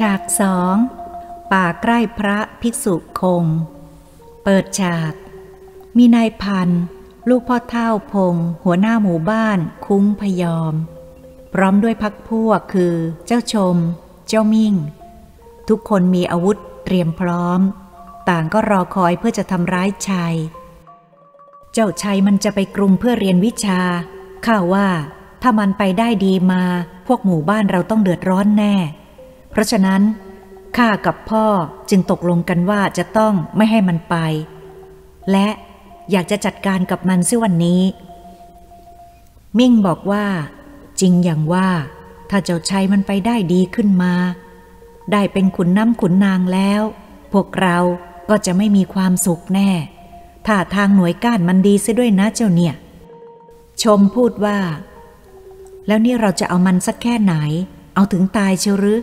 ฉากสอง ป่าใกล้พระภิกษุคง เปิดฉาก มีนายพัน ลูกพ่อเท่าพง หัวหน้าหมู่บ้านคุ้งพยอม พร้อมด้วยพักพวกคือเจ้าชม เจ้ามิ่ง ทุกคนมีอาวุธเตรียมพร้อม ต่างก็รอคอยเพื่อจะทำร้ายชัย เจ้าชัยมันจะไปกรุงเพื่อเรียนวิชาข้าว่าถ้ามันไปได้ดีมา พวกหมู่บ้านเราต้องเดือดร้อนแน่ เพราะฉะนั้นข้ากับพ่อจึงตกลงกันว่าจะต้องไม่ให้มันไป และอยากจะจัดการกับมันซิวันนี้ มิ่งบอกว่า จริงอย่างว่า ถ้าเจ้าชัยมันไปได้ดีขึ้นมา ได้เป็นขุนน้ำขุนนางแล้ว พวกเราก็จะไม่มีความสุขแน่ ถ้าทางหน่วยก้านมันดีซะด้วยนะเจ้าเนี่ย ชมพูดว่า แล้วนี่เราจะเอามันสักแค่ไหน เอาถึงตายเชียวหรือ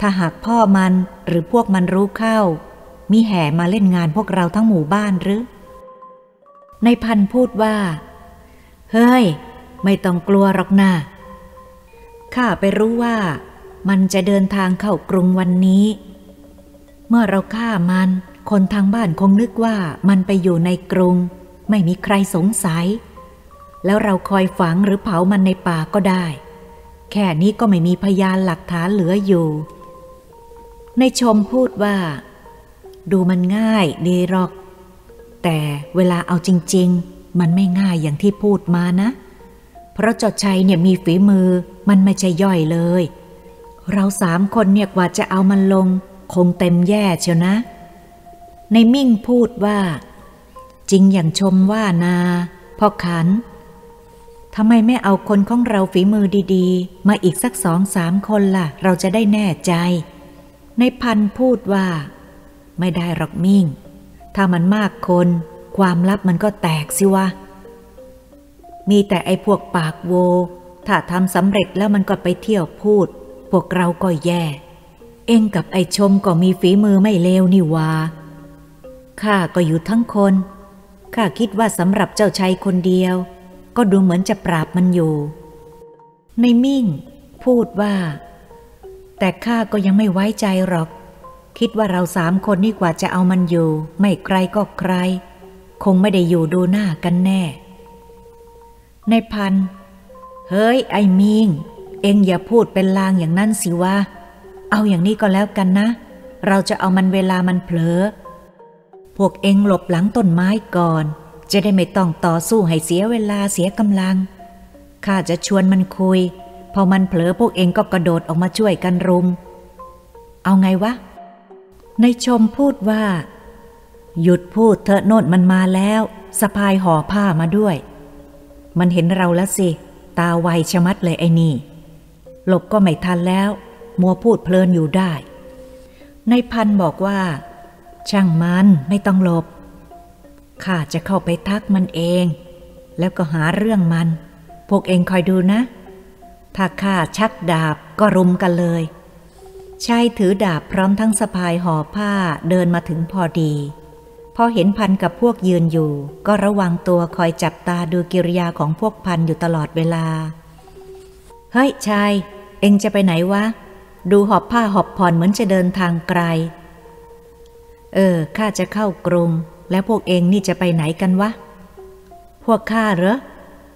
ถ้าหากพ่อมันหรือพวกมันรู้เข้ามีแห่มาเล่นงานพวกเราทั้งหมู่บ้านหรือ ในพันพูดว่า เฮ้ย ไม่ต้องกลัวหรอกนะข้าไปรู้ว่า มันจะเดินทางเข้ากรุงวันนี้ เมื่อเราฆ่ามันคนทางบ้านคงนึกว่ามันไปอยู่ในกรุง ไม่มีใครสงสัย แล้วเราคอยฝังหรือเผามันในป่าก็ได้ แค่นี้ก็ไม่มีพยานหลักฐานเหลืออยู่ ในชมพูดว่า ดูมันง่ายดีหรอก แต่เวลาเอาจริง ๆ มันไม่ง่ายอย่างที่พูดมานะ เพราะจดชัยเนี่ยมีฝีมือมันไม่ใช่ย่อยเลย เราสามคนเนี่ยกว่าจะเอามันลง คงเต็มแย่เชียวนะ ในมิ่งพูดว่า จริงอย่างชมว่านาพ่อขันทำไมไม่เอาคนของเราฝีมือดี ๆ มาอีกสักสองสามคนล่ะ เราจะได้แน่ใจ ในพันพูดว่า ไม่ได้หรอกมิ่ง ถ้ามันมากคน ความลับมันก็แตกสิวะ มีแต่ไอ้พวกปากโว ถ้าทำสำเร็จแล้วมันก็ไปเที่ยวพูด พวกเราก็แย่ เองกับไอ้ชมก็มีฝีมือไม่เลวนี่วาข้าก็อยู่ทั้งคนข้าคิดว่าสำหรับเจ้าชายคนเดียว ก็ดูเหมือนจะปราบมันอยู่ ในมิ่ง พูดว่า แต่ข้าก็ยังไม่ไว้ใจหรอก คิดว่าเราสามคนนี่กว่าจะเอามันอยู่ ไม่ใครก็ใคร คงไม่ได้อยู่ดูหน้ากันแน่ ในพัน เฮ้ย ไอ้มิง เอ็งอย่าพูดเป็นลางอย่างนั้นสิวะ เอาอย่างนี้ก็แล้วกันนะ เราจะเอามันเวลามันเผลอ พวกเอ็งหลบหลังต้นไม้ก่อน จะได้ไม่ต้องต่อสู้ให้เสียเวลาเสียกำลัง ข้าจะชวนมันคุย พอมันเผลอพวกเองก็กระโดดออกมาช่วยกันรุม เอาไงวะ ในชมพูดว่า หยุดพูดเถอะโนดมันมาแล้วสะพายห่อผ้ามาด้วย มันเห็นเราแล้วสิ ตาไวชะมัดเลยไอ้นี่ หลบก็ไม่ทันแล้ว มัวพูดเพลินอยู่ได้ ในพันบอกว่า ช่างมันไม่ต้องหลบ ข้าจะเข้าไปทักมันเอง แล้วก็หาเรื่องมัน พวกเองคอยดูนะ ถ้าข้าชักดาบก็รุมกันเลยชายถือดาบพร้อมทั้งสะพายห่อผ้าเดินมาถึงพอดี พอเห็นพันกับพวกยืนอยู่ ก็ระวังตัวคอยจับตาดูกิริยาของพวกพันอยู่ตลอดเวลา เฮ้ยชาย เอ็งจะไปไหนวะ ดูหอบผ้าหอบผ่อนเหมือนจะเดินทางไกล เออข้าจะเข้ากรุง แล้วพวกเองนี่จะไปไหนกันวะ พวกข้าเหรอ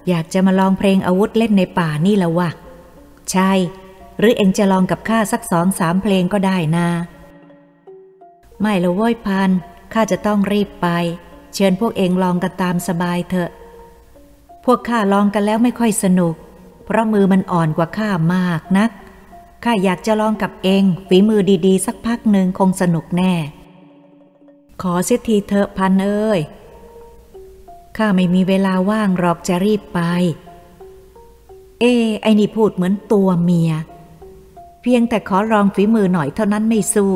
อยากจะมาลองเพลงอาวุธเล่นในป่านี่ละวะ ใช่ หรือเองจะลองกับข้าสักสองสามเพลงก็ได้นะไม่ละโว้ยพันข้าจะต้องรีบไป เชิญพวกเองลองกันตามสบายเถอะ พวกข้าลองกันแล้วไม่ค่อยสนุก เพราะมือมันอ่อนกว่าข้ามากนัก ข้าอยากจะลองกับเองฝีมือดีๆ สักพักหนึ่งคงสนุกแน่ ขอเสียทีเถอะพันเอ้ยข้าไม่มีเวลาว่างหรอกจะรีบไป เอ ไอ้นี่พูดเหมือนตัวเมีย เพียงแต่ขอลองฝีมือหน่อยเท่านั้นไม่สู้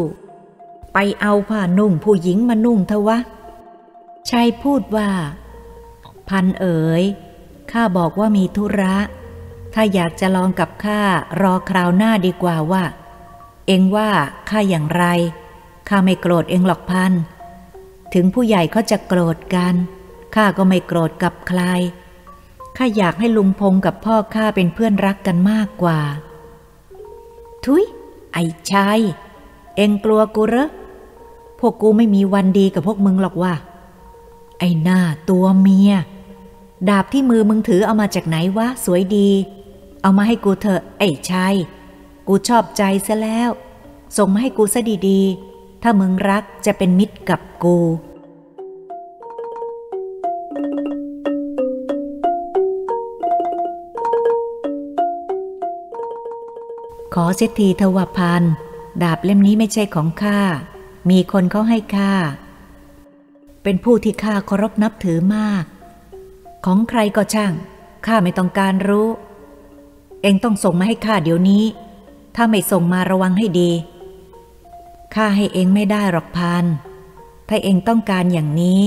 ไปเอาผ้านุ่งผู้หญิงมานุ่งเถอะวะชายพูดว่า พันเอ๋ยข้าบอกว่ามีธุระ ถ้าอยากจะลองกับข้ารอคราวหน้าดีกว่าว่า เองว่าข้าอย่างไรข้าไม่โกรธเองหรอกพัน ถึงผู้ใหญ่เขาจะโกรธกันข้าก็ไม่โกรธกับใคร ข้าอยากให้ลุงพงกับพ่อข้าเป็นเพื่อนรักกันมากกว่า ทุย ไอ้ชาย เองกลัวกูเหรอ พวกกูไม่มีวันดีกับพวกมึงหรอกว่าไอ้หน้าตัวเมีย ดาบที่มือมึงถือเอามาจากไหนวะ สวยดี เอามาให้กูเถอะ ไอ้ชัยกูชอบใจซะแล้ว ส่งมาให้กูซะดีๆ ถ้ามึงรักจะเป็นมิตรกับกู ขอเสียทีทวพันดาบเล่มนี้ไม่ใช่ของข้า มีคนเขาให้ข้า เป็นผู้ที่ข้าเคารพนับถือมาก ของใครก็ช่าง ข้าไม่ต้องการรู้ เองต้องส่งมาให้ข้าเดี๋ยวนี้ ถ้าไม่ส่งมาระวังให้ดี ข้าให้เองไม่ได้หรอกพัน ถ้าเองต้องการอย่างนี้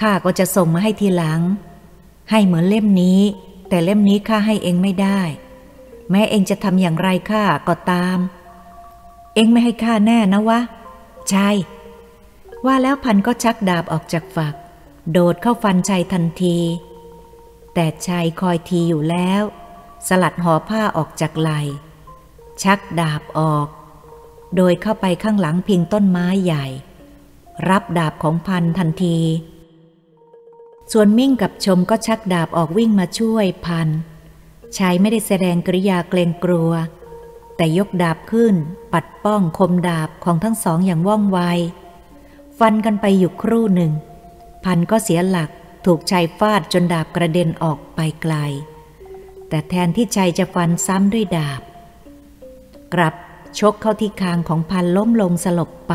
ข้าก็จะส่งมาให้ทีหลัง ให้เหมือนเล่มนี้ แต่เล่มนี้ข้าให้เองไม่ได้ แม้เองจะทำอย่างไรข้าก็ตาม เองไม่ให้ข้าแน่นะวะ ใช่ ว่าแล้วพันก็ชักดาบออกจากฝัก โดดเข้าฟันชัยทันที แต่ชัยคอยทีอยู่แล้ว สลัดห่อผ้าออกจากไหล ชักดาบออก โดยเข้าไปข้างหลังพิงต้นไม้ใหญ่ รับดาบของพันทันที ส่วนมิ่งกับชมก็ชักดาบออกวิ่งมาช่วยพัน ชายไม่ได้แสดงกริยาเกรงกลัว แต่ยกดาบขึ้น ปัดป้องคมดาบของทั้งสองอย่างว่องไว ฟันกันไปอยู่ครู่หนึ่ง พันก็เสียหลักถูกชายฟาดจนดาบกระเด็นออกไปไกล แต่แทนที่ชัยจะฟันซ้ำด้วยดาบ กลับชกเข้าที่คางของพันล้มลงสลบไป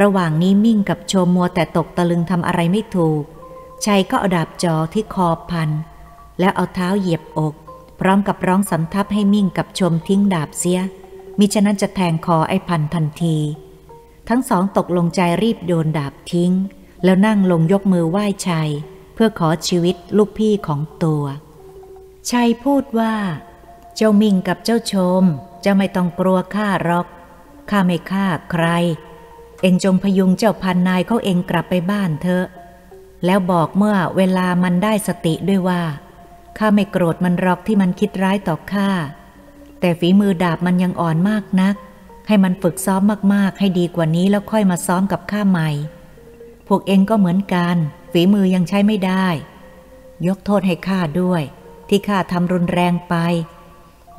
ระหว่างนี้มิ่งกับโชมมัวแต่ตกตะลึงทำอะไรไม่ถูกชัยก็เอาดาบจอที่คอพัน แล้วเอาเท้าเหยียบอก พร้อมกับร้องสำทับให้มิ่งกับชมทิ้งดาบเสีย มิฉะนั้นจะแทงคอไอ้พันทันที ทั้งสองตกลงใจรีบโยนดาบทิ้ง แล้วนั่งลงยกมือไหว้ชัย เพื่อขอชีวิตลูกพี่ของตัว ชัยพูดว่า เจ้ามิ่งกับเจ้าชมจ้าไม่ต้องกลัวข้าหรอกข้าไม่ฆ่าใคร เองจงพยุงเจ้าพันนายเขาเองกลับไปบ้านเถอะแล้วบอกเมื่อเวลามันได้สติด้วยว่า ข้าไม่โกรธมันหรอกที่มันคิดร้ายต่อข้า แต่ฝีมือดาบมันยังอ่อนมากนัก ให้มันฝึกซ้อมมากๆ ให้ดีกว่านี้แล้วค่อยมาซ้อมกับข้าใหม่ พวกเองก็เหมือนกัน ฝีมือยังใช้ไม่ได้ ยกโทษให้ข้าด้วย ที่ข้าทำรุนแรงไป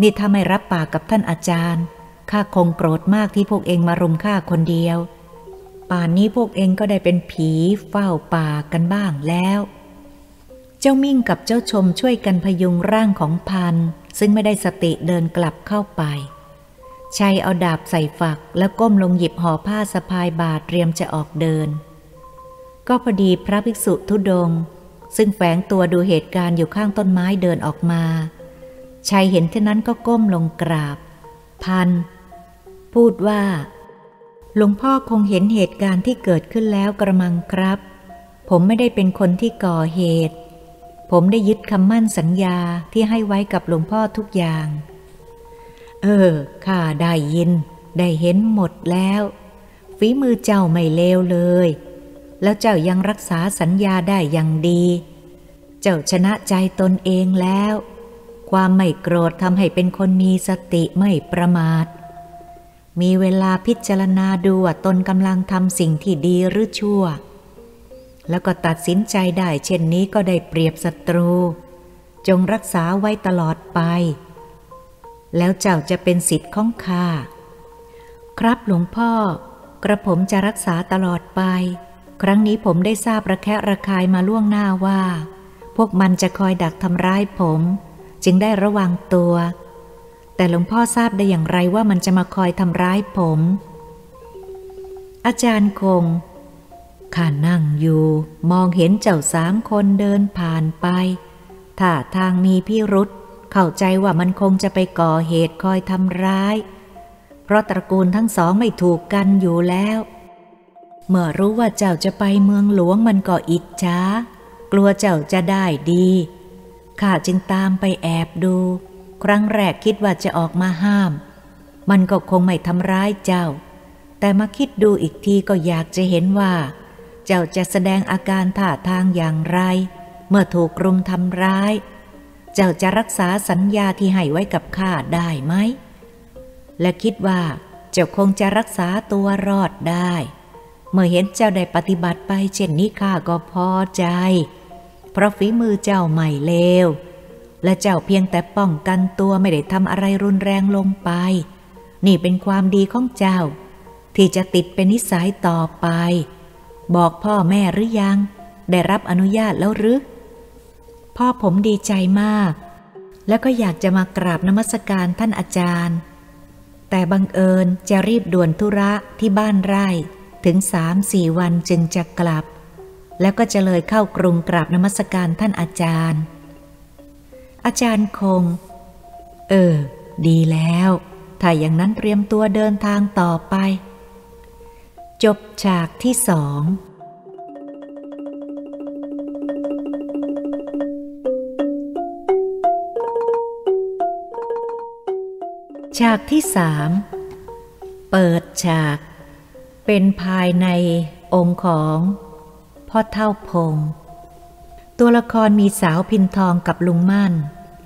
นี่ถ้าไม่รับปากกับท่านอาจารย์ข้าคงโกรธมากที่พวกเองมารุมข้าคนเดียว ป่านนี้พวกเองก็ได้เป็นผีเฝ้าป่ากันบ้างแล้ว เจ้ามิ่งกับเจ้าชมช่วยกันพยุงร่างของพัน ซึ่งไม่ได้สติเดินกลับเข้าไปชัยเอาดาบใส่ฝักแล้วก้มลงหยิบห่อผ้าสะพายบาทเตรียมจะออกเดิน ก็พอดีพระภิกษุทุดง ซึ่งแฝงตัวดูเหตุการณ์อยู่ข้างต้นไม้เดินออกมาชัยเห็นเช่นนั้นก็ก้มลงกราบ พัน พูดว่า หลวงพ่อคงเห็นเหตุการณ์ที่เกิดขึ้นแล้วกระมังครับ ผมไม่ได้เป็นคนที่ก่อเหตุ ผมได้ยึดคำมั่นสัญญาที่ให้ไว้กับหลวงพ่อทุกอย่าง เออ ข้าได้ยิน ได้เห็นหมดแล้ว ฝีมือเจ้าไม่เลวเลย แล้วเจ้ายังรักษาสัญญาได้อย่างดี เจ้าชนะใจตนเองแล้ว ความไม่โกรธทำให้เป็นคนมีสติไม่ประมาท มีเวลาพิจารณาดูว่าตนกำลังทำสิ่งที่ดีหรือชั่ว แล้วก็ตัดสินใจได้เช่นนี้ก็ได้เปรียบศัตรู จงรักษาไว้ตลอดไป แล้วเจ้าจะเป็นสิทธิ์ของข้าครับหลวงพ่อ กระผมจะรักษาตลอดไป ครั้งนี้ผมได้ทราบระแคะระคายมาล่วงหน้าว่า พวกมันจะคอยดักทำร้ายผม จึงได้ระวังตัว แต่หลวงพ่อทราบได้อย่างไรว่ามันจะมาคอยทำร้ายผม อาจารย์คง ข้านั่งอยู่มองเห็นเจ้าสามคนเดินผ่านไปถ้าทางมีพิรุษเข้าใจว่ามันคงจะไปก่อเหตุคอยทำร้าย เพราะตระกูลทั้งสองไม่ถูกกันอยู่แล้ว เมื่อรู้ว่าเจ้าจะไปเมืองหลวงมันก็อิจฉากลัวเจ้าจะได้ดีข้าจึงตามไปแอบดู ครั้งแรกคิดว่าจะออกมาห้าม มันก็คงไม่ทำร้ายเจ้า แต่มาคิดดูอีกทีก็อยากจะเห็นว่า จ้าจะแสดงอาการท่าทางอย่างไร เมื่อถูกรุมทำร้าย เจ้าจะรักษาสัญญาที่ให้ไว้กับข้าได้ไหม และคิดว่าเจ้าคงจะรักษาตัวรอดได้ เมื่อเห็นเจ้าได้ปฏิบัติไปเช่นนี้ข้าก็พอใจ เพราะฝีมือเจ้าไม่เลว และเจ้าเพียงแต่ป้องกันตัวไม่ได้ทำอะไรรุนแรงลงไป นี่เป็นความดีของเจ้า ที่จะติดเป็นนิสัยต่อไป บอกพ่อแม่หรือยัง ได้รับอนุญาตแล้วหรือ พ่อผมดีใจมาก แล้วก็อยากจะมากราบนมัสการท่านอาจารย์ แต่บังเอิญจะรีบด่วนธุระที่บ้านไร่ถึงสามสี่วันจึงจะกลับ แล้วก็จะเลยเข้ากรุงกราบนมัสการท่านอาจารย์ อาจารย์คง เออ ดีแล้ว ถ้าอย่างนั้นเตรียมตัวเดินทางต่อไป จบฉากที่สอง ฉากที่สาม เปิดฉาก เป็นภายในองค์ของพ่อเท่าพง ตัวละครมีสาวพินทองกับลุงมั่น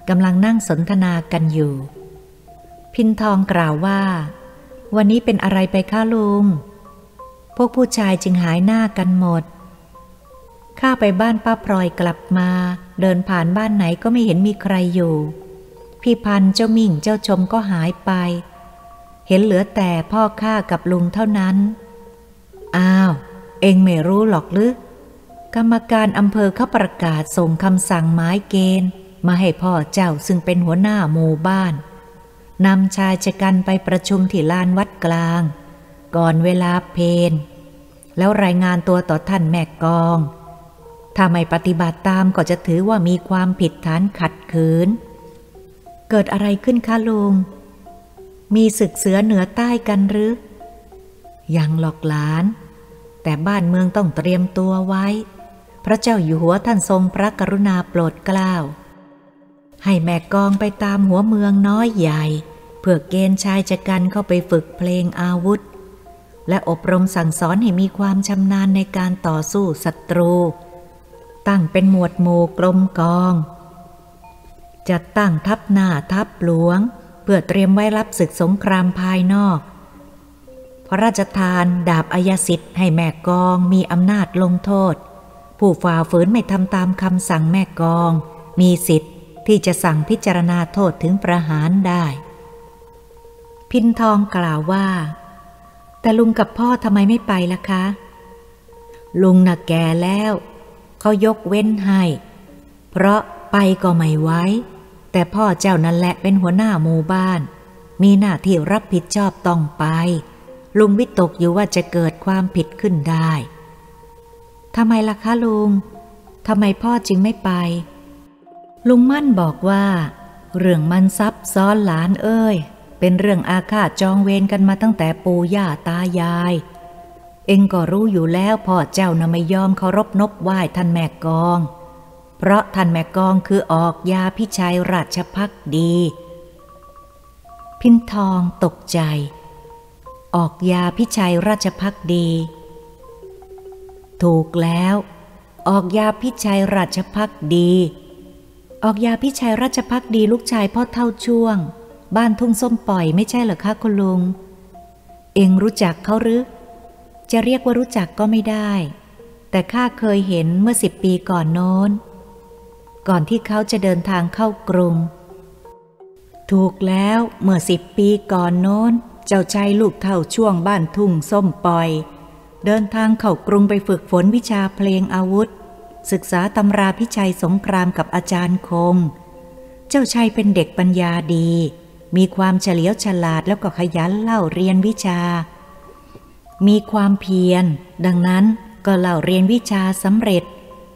กำลังนั่งสนทนากันอยู่ พินทองกล่าวว่า วันนี้เป็นอะไรไปข้าลุง พวกผู้ชายจึงหายหน้ากันหมด ข้าไปบ้านป้าพลอยกลับมา เดินผ่านบ้านไหนก็ไม่เห็นมีใครอยู่ พี่พันเจ้ามิ่งเจ้าชมก็หายไป เห็นเหลือแต่พ่อข้ากับลุงเท่านั้น อ้าว เองไม่รู้หรอกหรือกรรมการอำเภอเขาประกาศส่งคำสั่งหมายเกณฑ์ มาให้พ่อเจ้าซึ่งเป็นหัวหน้าหมู่บ้านนำชายชะกันไปประชุมที่ลานวัดกลาง ก่อนเวลาเพนแล้วรายงานตัวต่อท่านแม่กอง ถ้าไม่ปฏิบัติตามก็จะถือว่ามีความผิดฐานขัดขืน เกิดอะไรขึ้นคะลุง มีศึกเสือเหนือใต้กันหรือ ยังหลอกหลาน แต่บ้านเมืองต้องเตรียมตัวไว้ พระเจ้าอยู่หัวท่านทรงพระกรุณาโปรดเกล้า ให้แม่กองไปตามหัวเมืองน้อยใหญ่ เพื่อเกณฑ์ชายจะกันเข้าไปฝึกเพลงอาวุธ และอบรมสั่งสอนให้มีความชำนาญในการต่อสู้ศัตรู ตั้งเป็นหมวดหมู่กลมกอง จัดตั้งทัพหน้าทัพหลวง เพื่อเตรียมไว้รับศึกสงครามภายนอก พระราชทานดาบอายสิทธิ์ให้แม่กองมีอำนาจลงโทษ ผู้ฝ่าฝืนไม่ทำตามคำสั่งแม่กอง มีสิทธิ์ที่จะสั่งพิจารณาโทษถึงประหารได้ พินทองกล่าวว่า แต่ลุงกับพ่อทำไมไม่ไปล่ะคะ ลุงน่ะแก่แล้ว เขายกเว้นให้ เพราะไปก็ไม่ไว้ แต่พ่อเจ้านั่นแหละเป็นหัวหน้าหมู่บ้าน มีหน้าที่รับผิดชอบต้องไป ลุงวิตกอยู่ว่าจะเกิดความผิดขึ้นได้ทำไมล่ะคะลุงทำไมพ่อจึงไม่ไป ลุงมั่นบอกว่า เรื่องมันซับซ้อนหลานเอ้ย เป็นเรื่องอาฆาตจองเวรกันมาตั้งแต่ปู่ย่าตายาย เองก็รู้อยู่แล้วพ่อเจ้านะไม่ยอมเคารพนบไหว้ท่านแม่กอง เพราะท่านแม่กองคือออกยาพิชัยราชพักดี พินทองตกใจ ออกยาพิชัยราชพักดี ถูกแล้ว ออกยาพิชัยราชพักดี ออกยาพิชัยราชพักดีลูกชายพ่อเท่าช่วง บ้านทุ่งส้มปล่อยไม่ใช่เหรอคะคุณลุง เองรู้จักเขาหรือ จะเรียกว่ารู้จักก็ไม่ได้ แต่ข้าเคยเห็นเมื่อสิบปีก่อนโน้น ก่อนที่เขาจะเดินทางเข้ากรุง ถูกแล้วเมื่อสิบปีก่อนโน้น เจ้าชายลูกเท่าช่วงบ้านทุ่งส้มปล่อย เดินทางเข้ากรุงไปฝึกฝนวิชาเพลงอาวุธ ศึกษาตำราพิชัยสงครามกับอาจารย์คง เจ้าชายเป็นเด็กปัญญาดี มีความเฉลียวฉลาดแล้วก็ขยันเล่าเรียนวิชา มีความเพียร ดังนั้นก็เล่าเรียนวิชาสำเร็จ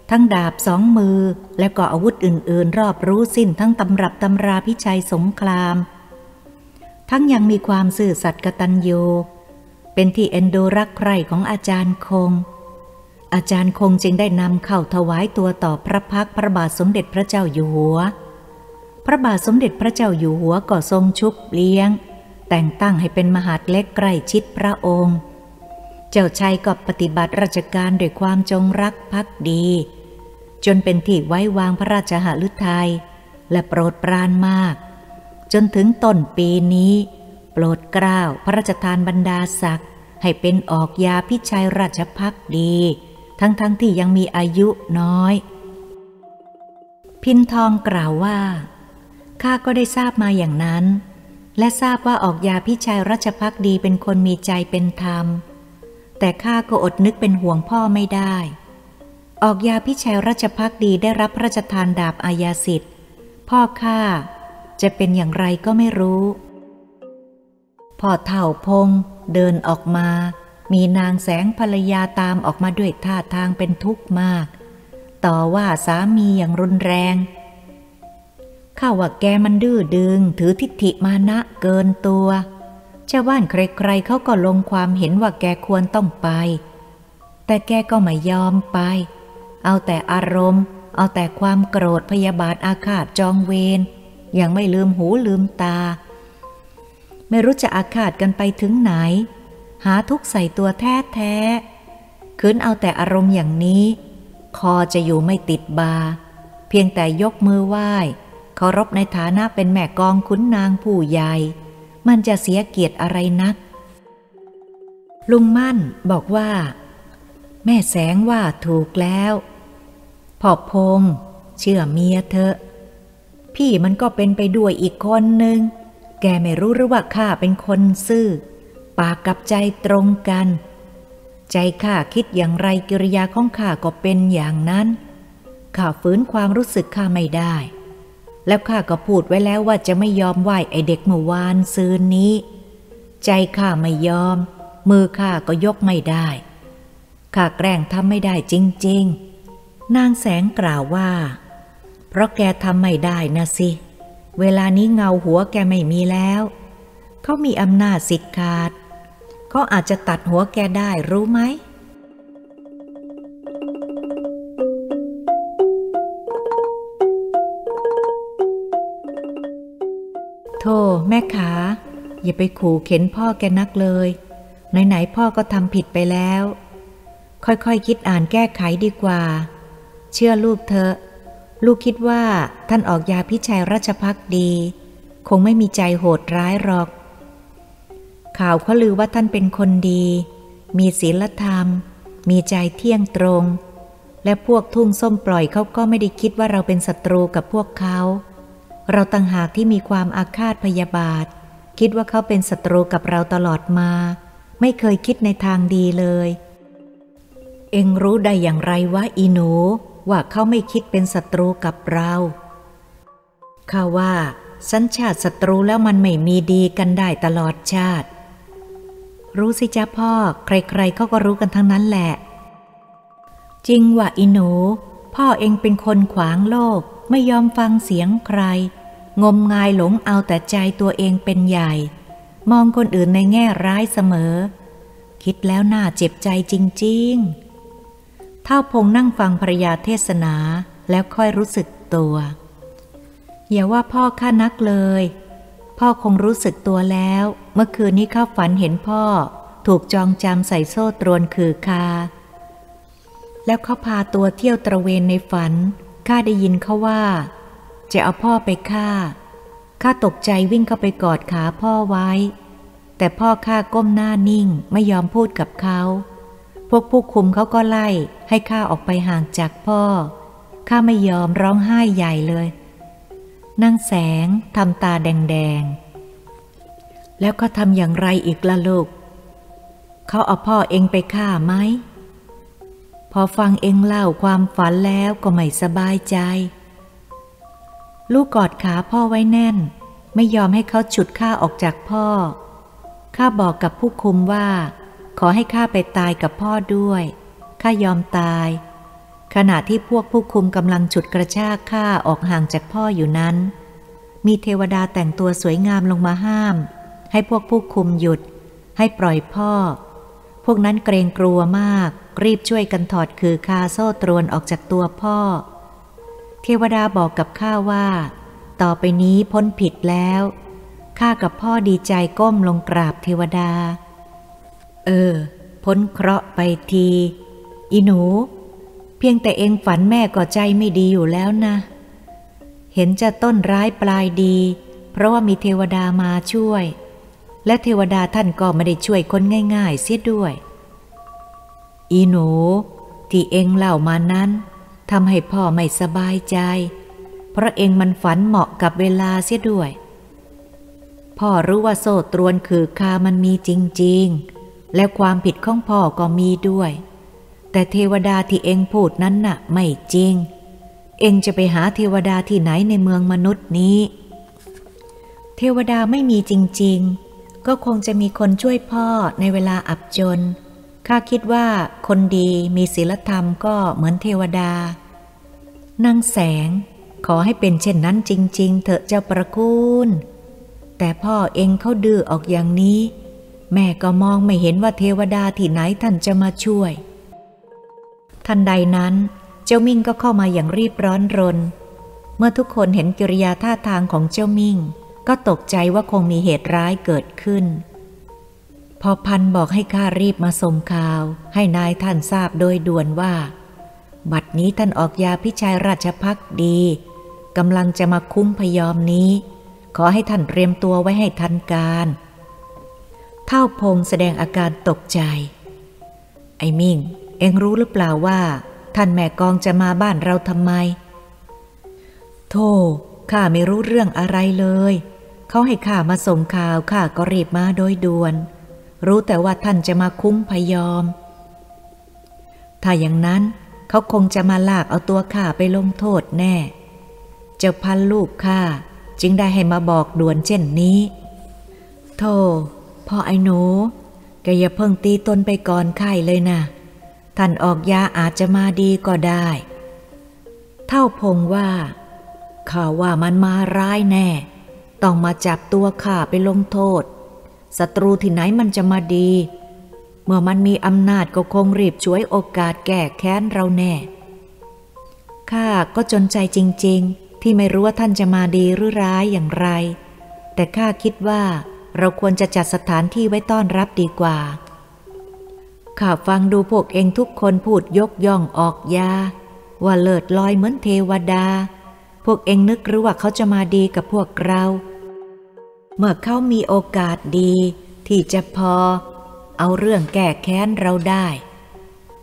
ทั้งดาบสองมือ และก็อาวุธอื่น ๆ รอบรู้สิ้นทั้งตำรับตำราพิชัยสงคราม ทั้งยังมีความสื่อสัตย์กตัญญูเป็นที่เอ็นดูรักใคร่ของอาจารย์คงอาจารย์คงจึงได้นำเข้าถวายตัวต่อพระพักพระบาทสมเด็จพระเจ้าอยู่หัว พระบาทสมเด็จพระเจ้าอยู่หัวก็ทรงชุบเลี้ยง แต่งตั้งให้เป็นมหาดเล็กใกล้ชิดพระองค์ เจ้าชายก็ปฏิบัติราชการด้วยความจงรักภักดี จนเป็นที่ไว้วางพระราชหฤทัยและโปรดปรานมาก จนถึงต้นปีนี้ โปรดกล้าวพระราชทานบรรดาศักดิ์ให้เป็นออกยาพิชัยราชพักดี ทั้งๆทที่ยังมีอายุน้อย พินทองกล่าวว่า ข้าก็ได้ทราบมาอย่างนั้น และทราบว่าออกยาพิชัยราชพักดีเป็นคนมีใจเป็นธรรม แต่ข้าก็อดนึกเป็นห่วงพ่อไม่ได้ ออกยาพิชัยราชพักดีได้รับพระราชทานดาบอาญาสิทธิ์พ่อข้าจะเป็นอย่างไรก็ไม่รู้พ่อเท่าพง เดินออกมา มีนางแสงภรรยาตามออกมาด้วยท่าทางเป็นทุกข์มาก ต่อว่าสามีอย่างรุนแรง ข้าว่าแกมันดื้อดึง ถือทิฏฐิมานะเกินตัวชาวบ้านใครๆเขาก็ลงความเห็นว่าแกควรต้องไป แต่แกก็ไม่ยอมไป เอาแต่อารมณ์ เอาแต่ความโกรธพยาบาทอาฆาตจองเวรยังไม่ลืมหูลืมตา ไม่รู้จะอาฆาตกันไปถึงไหน หาทุกใส่ตัวแท้แท้คืนเอาแต่อารมณ์อย่างนี้ คอจะอยู่ไม่ติดบา เพียงแต่ยกมือไหว้ เคารพในฐานะเป็นแม่กองขุนนางผู้ใหญ่ มันจะเสียเกียรติอะไรนัก ลุงมั่นบอกว่า แม่แสงว่าถูกแล้วพอพงเชื่อเมียเถอะพี่มันก็เป็นไปด้วยอีกคนหนึ่ง แกไม่รู้หรือว่าข้าเป็นคนซื่อ ปากกับใจตรงกัน ใจข้าคิดอย่างไรกิริยาของข้าก็เป็นอย่างนั้น ข้าฝืนความรู้สึกข้าไม่ได้ แล้วข้าก็พูดไว้แล้วว่าจะไม่ยอมไหวไอเด็กเมื่อวานซืนนี้ ใจข้าไม่ยอม มือข้าก็ยกไม่ได้ ข้าแกล้งทำไม่ได้จริง ๆ นางแสงกล่าวว่า เพราะแกทำไม่ได้นะสิ เวลานี้เงาหัวแกไม่มีแล้ว เขามีอำนาจสิทธิ์ขาด เขาอาจจะตัดหัวแกได้รู้ไหม โธ่แม่ขา อย่าไปขู่เข็นพ่อแกนักเลย ไหนๆพ่อก็ทำผิดไปแล้ว ค่อยๆคคิดอ่านแก้ไขดีกว่า เชื่อลูกเธอะ ลูกคิดว่าท่านออกยาพิชัยราชพักดี คงไม่มีใจโหดร้ายหรอก ข่าวเขาลือว่าท่านเป็นคนดี มีศีลธรรม มีใจเที่ยงตรง และพวกทุ่งส้มปล่อยเขาก็ไม่ได้คิดว่าเราเป็นศัตรูกับพวกเขา เราต่างหากที่มีความอาฆาตพยาบาท คิดว่าเขาเป็นศัตรูกับเราตลอดมา ไม่เคยคิดในทางดีเลย เองรู้ได้อย่างไรวะอีหนู ว่าเขาไม่คิดเป็นศัตรูกับเราข้าว่า สัญชาติศัตรูแล้วมันไม่มีดีกันได้ตลอดชาติ รู้สิจ้าพ่อ ใครๆเขาก็รู้กันทั้งนั้นแหละ จริงว่าอิหนู พ่อเองเป็นคนขวางโลกไม่ยอมฟังเสียงใคร งมงายหลงเอาแต่ใจตัวเองเป็นใหญ่ มองคนอื่นในแง่ร้ายเสมอ คิดแล้วน่าเจ็บใจจริง ๆ เท่าพงนั่งฟังภรรยาเทศนาแล้วค่อยรู้สึกตัว อย่าว่าพ่อข้านักเลย พ่อคงรู้สึกตัวแล้ว เมื่อคืนนี้ข้าฝันเห็นพ่อ ถูกจองจำใส่โซ่ตรวนคือคา แล้วเขาพาตัวเที่ยวตระเวนในฝันข้าได้ยินเขาว่า จะเอาพ่อไปฆ่า ข้าตกใจวิ่งเข้าไปกอดขาพ่อไว้ แต่พ่อข้าก้มหน้านิ่งไม่ยอมพูดกับเขา พวกผู้คุมเขาก็ไล่ให้ข้าออกไปห่างจากพ่อ ข้าไม่ยอมร้องไห้ใหญ่เลยนั่งแสงทำตาแดงๆ แล้วเขาทำอย่างไรอีกล่ะลูก เขาเอาพ่อเองไปฆ่าไหม พอฟังเองเล่าความฝันแล้วก็ไม่สบายใจ ลูกกอดขาพ่อไว้แน่น ไม่ยอมให้เขาฉุดข้าออกจากพ่อ ข้าบอกกับผู้คุมว่า ขอให้ข้าไปตายกับพ่อด้วย ข้ายอมตาย ขณะที่พวกผู้คุมกำลังฉุดกระชากข้าออกห่างจากพ่ออยู่นั้น มีเทวดาแต่งตัวสวยงามลงมาห้าม ให้พวกผู้คุมหยุด ให้ปล่อยพ่อ พวกนั้นเกรงกลัวมาก รีบช่วยกันถอดคือคาโซ่ตรวนออกจากตัวพ่อ เทวดาบอกกับข้าว่า ต่อไปนี้พ้นผิดแล้ว ข้ากับพ่อดีใจก้มลงกราบเทวดา เออ พ้นเคราะห์ไปที อีหนู เพียงแต่เองฝันแม่ก็ใจไม่ดีอยู่แล้วนะ เห็นจะต้นร้ายปลายดี เพราะว่ามีเทวดามาช่วย และเทวดาท่านก็ไม่ได้ช่วยคนง่าย ๆ เสียด้วย อีหนู ที่เองเล่ามานั้น ทำให้พ่อไม่สบายใจ เพราะเองมันฝันเหมาะกับเวลาเสียด้วย พ่อรู้ว่าโซ่ตรวนคือคามันมีจริง ๆ และความผิดของพ่อก็มีด้วย แต่เทวดาที่เองพูดนั้นน่ะไม่จริง เองจะไปหาเทวดาที่ไหนในเมืองมนุษย์นี้ เทวดาไม่มีจริง ๆ ก็คงจะมีคนช่วยพ่อในเวลาอับจน ข้าคิดว่าคนดีมีศีลธรรมก็เหมือนเทวดานางแสง ขอให้เป็นเช่นนั้นจริง ๆ เถอะเจ้าประคุณแต่พ่อเองเขาดื้อออกอย่างนี้ แม่ก็มองไม่เห็นว่าเทวดาที่ไหนท่านจะมาช่วย ทันใดนั้น เจ้ามิ่งก็เข้ามาอย่างรีบร้อนรน เมื่อทุกคนเห็นกิริยาท่าทางของเจ้ามิ่ง ก็ตกใจว่าคงมีเหตุร้ายเกิดขึ้น พอพันบอกให้ข้ารีบมาส่งข่าว ให้นายท่านทราบโดยด่วนว่า บัดนี้ท่านออกยาพิชัยราชพักดีกำลังจะมาคุ้มพยอมนี้ ขอให้ท่านเตรียมตัวไว้ให้ทันการ เท่าพงแสดงอาการตกใจ ไอ้มิ่ง เอ็งรู้หรือเปล่าว่า ท่านแม่กองจะมาบ้านเราทำไม โธ่ข้าไม่รู้เรื่องอะไรเลย เขาให้ข้ามาส่งข่าวข้าก็รีบมาโดยด่วน รู้แต่ว่าท่านจะมาคุ้มพยอม ถ้าอย่างนั้นเขาคงจะมาลากเอาตัวข้าไปลงโทษแน่ เจ้าพันลูกข้าจึงได้ให้มาบอกด่วนเช่นนี้ โธ่พ่อไอ้หนูแกอย่าเพิ่งตีตนไปก่อนไข้เลยนะ ท่านออกยาอาจจะมาดีก็ได้ เท่าพงว่าข่าวว่ามันมาร้ายแน่ ต้องมาจับตัวข้าไปลงโทษ ศัตรูที่ไหนมันจะมาดี เมื่อมันมีอำนาจก็คงรีบช่วยโอกาสแก้แค้นเราแน่ ข้าก็จนใจจริง ๆ ที่ไม่รู้ว่าท่านจะมาดีหรือร้ายอย่างไร แต่ข้าคิดว่าเราควรจะจัดสถานที่ไว้ต้อนรับดีกว่า ข้าฟังดูพวกเองทุกคนพูดยกย่องออกยา ว่าเลิศลอยเหมือนเทวดา พวกเองนึกหรือว่าเขาจะมาดีกับพวกเรา เมื่อเขามีโอกาสดีที่จะพอเอาเรื่องแก้แค้นเราได้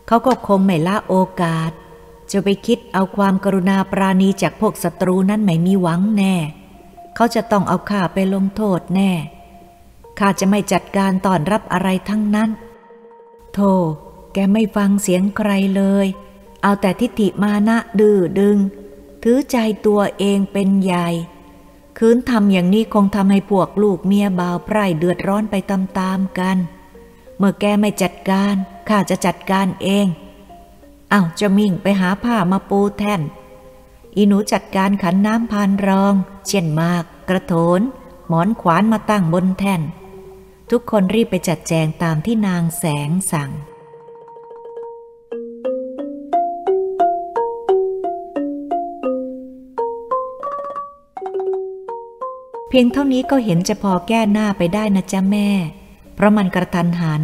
เขาก็คงไม่ละโอกาส จะไปคิดเอาความกรุณาปราณีจากพวกศัตรูนั้นไม่มีหวังแน่ เขาจะต้องเอาข้าไปลงโทษแน่ ข้าจะไม่จัดการต้อนรับอะไรทั้งนั้น โธ่แกไม่ฟังเสียงใครเลย เอาแต่ทิฏฐิมานะดื้อดึง ถือใจตัวเองเป็นใหญ่ คืนทำอย่างนี้คงทำให้พวกลูกเมียบ่าวไพร่เดือดร้อนไปตามๆกัน เมื่อแกไม่จัดการข้าจะจัดการเองเอาจะมิ่งไปหาผ้ามาปูแท่น อีหนูจัดการขันน้ำพานรอง เช่นมาก กระโถน หมอนขวานมาตั้งบนแท่น ทุกคนรีบไปจัดแจงตามที่นางแสงสั่ง เพียงเท่านี้ก็เห็นจะพอแก้หน้าไปได้นะจ๊ะแม่ เพราะมันกระทันหัน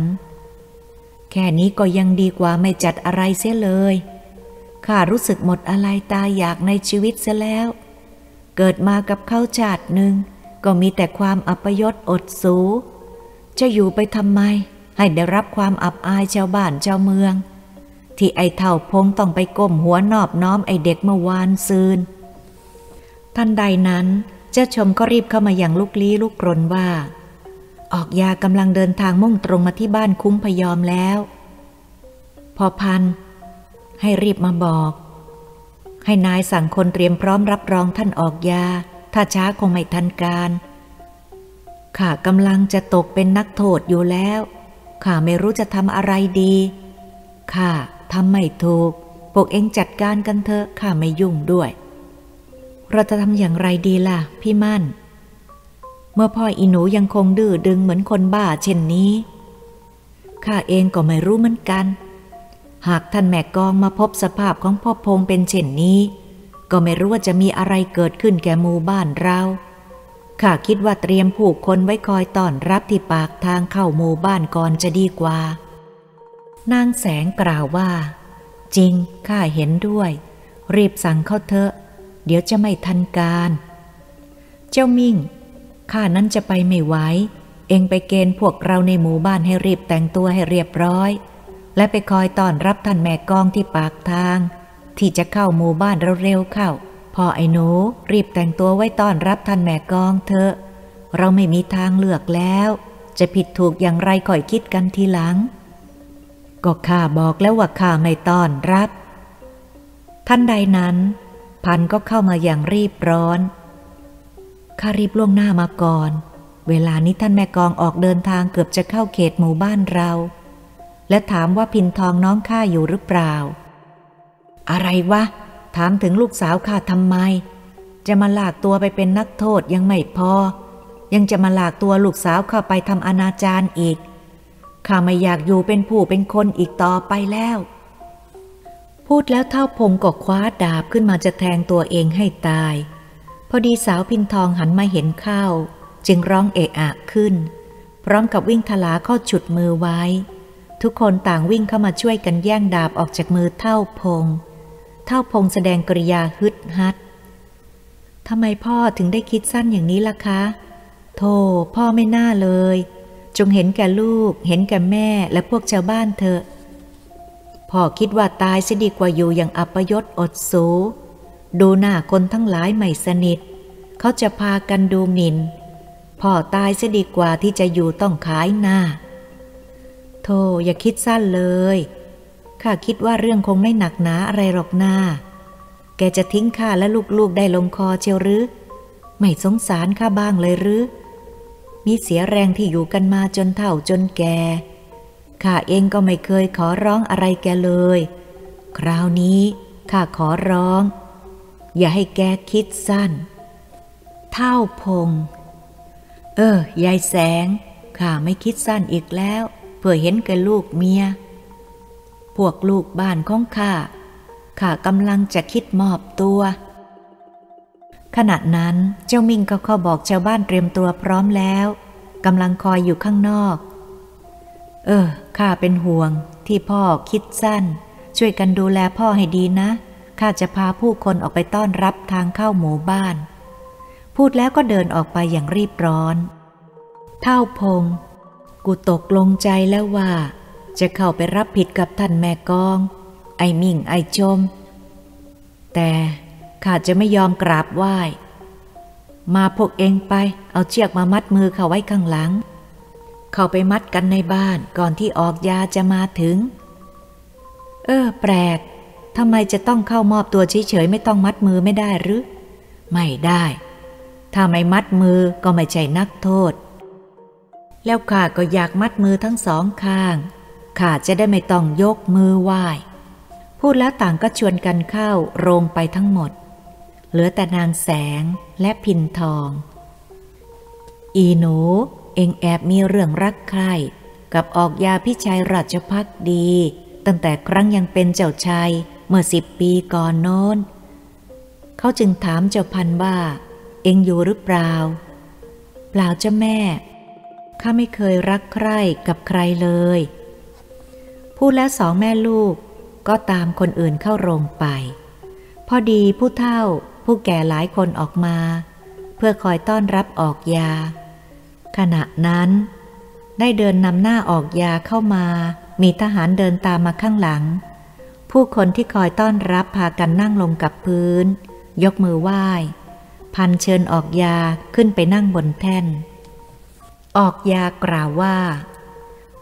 แค่นี้ก็ยังดีกว่าไม่จัดอะไรเสียเลย ข้ารู้สึกหมดอะไรตายอยากในชีวิตเสียแล้ว เกิดมากับเข้าชาติหนึ่ง ก็มีแต่ความอัปยศอดสู จะอยู่ไปทำไม ให้ได้รับความอับอายชาวบ้านชาวเมือง ที่ไอเท่าพงต้องไปก้มหัวนอบน้อมไอเด็กเมื่อวานซืนทันใดนั้น เจ้าชมก็รีบเข้ามาอย่างลุกลี้ลุกรนว่า ออกยากำลังเดินทางมุ่งตรงมาที่บ้านคุ้งพยอมแล้ว พอพัน ให้รีบมาบอก ให้นายสั่งคนเตรียมพร้อมรับรองท่านออกยา ถ้าช้าคงไม่ทันการข้ากำลังจะตกเป็นนักโทษอยู่แล้วข้าไม่รู้จะทำอะไรดีข้าทำไม่ถูกพวกเองจัดการกันเถอะข้าไม่ยุ่งด้วย เราจะทำอย่างไรดีล่ะ พี่มั่น เมื่อพ่ออีหนูยังคงดื้อดึงเหมือนคนบ้าเช่นนี้ ข้าเองก็ไม่รู้เหมือนกัน หากท่านแม่กองมาพบสภาพของพ่อพงเป็นเช่นนี้ ก็ไม่รู้ว่าจะมีอะไรเกิดขึ้นแก่หมู่บ้านเรา ข้าคิดว่าเตรียมผูกคนไว้คอยต้อนรับที่ปากทางเข้าหมู่บ้านก่อนจะดีกว่า นางแสงกล่าวว่า จริงข้าเห็นด้วย รีบสั่งเข้าเถอะ เดี๋ยวจะไม่ทันการ เจ้ามิ่ง ข้านั้นจะไปไม่ไหว เองไปเกณฑ์พวกเราในหมู่บ้านให้รีบแต่งตัวให้เรียบร้อย และไปคอยต้อนรับท่านแม่กองที่ปากทาง ที่จะเข้าหมู่บ้านเร็วๆเข้า พอไอ้หนูรีบแต่งตัวไว้ต้อนรับท่านแม่กองเถอะ เราไม่มีทางเลือกแล้ว จะผิดถูกอย่างไรค่อยคิดกันทีหลัง ก็ข้าบอกแล้วว่าข้าไม่ต้อนรับ ท่านใดนั้น พันก็เข้ามาอย่างรีบร้อนข้ารีบล่วงหน้ามาก่อน เวลานี้ท่านแม่กองออกเดินทางเกือบจะเข้าเขตหมู่บ้านเรา และถามว่าพินทองน้องข้าอยู่หรือเปล่า อะไรวะ ถามถึงลูกสาวข้าทำไม จะมาลากตัวไปเป็นนักโทษยังไม่พอ ยังจะมาลากตัวลูกสาวเข้าไปทำอนาจารอีกข้าไม่อยากอยู่เป็นผู้เป็นคนอีกต่อไปแล้ว พูดแล้วเท่าพงก็คว้าดาบขึ้นมาจะแทงตัวเองให้ตาย พอดีสาวพินทองหันมาเห็นเข้า จึงร้องเอะอะขึ้น พร้อมกับวิ่งทลาเข้าฉุดมือไว้ ทุกคนต่างวิ่งเข้ามาช่วยกันแย่งดาบออกจากมือเท่าพง เท่าพงแสดงกริยาฮึดฮัดทำไมพ่อถึงได้คิดสั้นอย่างนี้ล่ะคะ โธ่พ่อไม่น่าเลย จงเห็นแก่ลูก เห็นแก่แม่และพวกชาวบ้านเถอะ พ่อคิดว่าตายจะดีกว่าอยู่อย่างอัปยศอดสู ดูหน้าคนทั้งหลายไม่สนิท เขาจะพากันดูหมิน่น พ่อตายจะดีกว่าที่จะอยู่ต้องขายหน้า โธ่อย่าคิดสั้นเลย ข้าคิดว่าเรื่องคงไม่หนักหนาอะไรหรอกหน้า แกจะทิ้งข้าและลูกๆได้ลงคอเชียวหรือ ไม่สงสารข้าบ้างเลยหรือ มีเสียแรงที่อยู่กันมาจนเฒ่าจนแก่ ข้าเองก็ไม่เคยขอร้องอะไรแกเลย คราวนี้ข้าขอร้อง อย่าให้แกคิดสั้น เท่าพง เออ ยายแสง ข้าไม่คิดสั้นอีกแล้ว เพื่อเห็นแกลูกเมีย พวกลูกบ้านของข้า ข้ากำลังจะคิดมอบตัว ขณะนั้นเจ้ามิงก็เข้าบอกชาวบ้านเตรียมตัวพร้อมแล้วกำลังคอยอยู่ข้างนอก เออ ข้าเป็นห่วงที่พ่อคิดสั้น ช่วยกันดูแลพ่อให้ดีนะ ข้าจะพาผู้คนออกไปต้อนรับทางเข้าหมู่บ้าน พูดแล้วก็เดินออกไปอย่างรีบร้อน เท่าพง กูตกลงใจแล้วว่า จะเข้าไปรับผิดกับท่านแม่กอง ไอ้มิ่งไอ้ชม แต่ข้าจะไม่ยอมกราบไหว้ มาพวกเองไป เอาเชือกมามัดมือเขาไว้ข้างหลัง เข้าไปมัดกันในบ้านก่อนที่ออกยาจะมาถึง เออ แปลกทำไมจะต้องเข้ามอบตัวเฉยๆไม่ต้องมัดมือไม่ได้หรือ ไม่ได้ ถ้าไม่มัดมือก็ไม่ใช่นักโทษ แล้วข้าก็อยากมัดมือทั้งสองข้างข้าจะได้ไม่ต้องยกมือไหว้พูดแล้วต่างก็ชวนกันเข้าโรงไปทั้งหมด เหลือแต่นางแสงและพินทอง อีหนู เองแอบมีเรื่องรักใครกับออกยาพิชัยราชพักดี ตั้งแต่ครั้งยังเป็นเจ้าชายเมื่อสิบปีก่อนโน้น เขาจึงถามเจ้าพันว่า เองอยู่หรือเปล่า เปล่าเจ้าแม่ ข้าไม่เคยรักใครกับใครเลย พูดแล้วสองแม่ลูกก็ตามคนอื่นเข้าโรงไป พอดีผู้เฒ่าผู้แก่หลายคนออกมา เพื่อคอยต้อนรับออกยา ขณะนั้น ได้เดินนำหน้าออกยาเข้ามา มีทหารเดินตามมาข้างหลัง ผู้คนที่คอยต้อนรับพากันนั่งลงกับพื้น ยกมือไหว้ พันเชิญออกยาขึ้นไปนั่งบนแท่น ออกยากล่าวว่า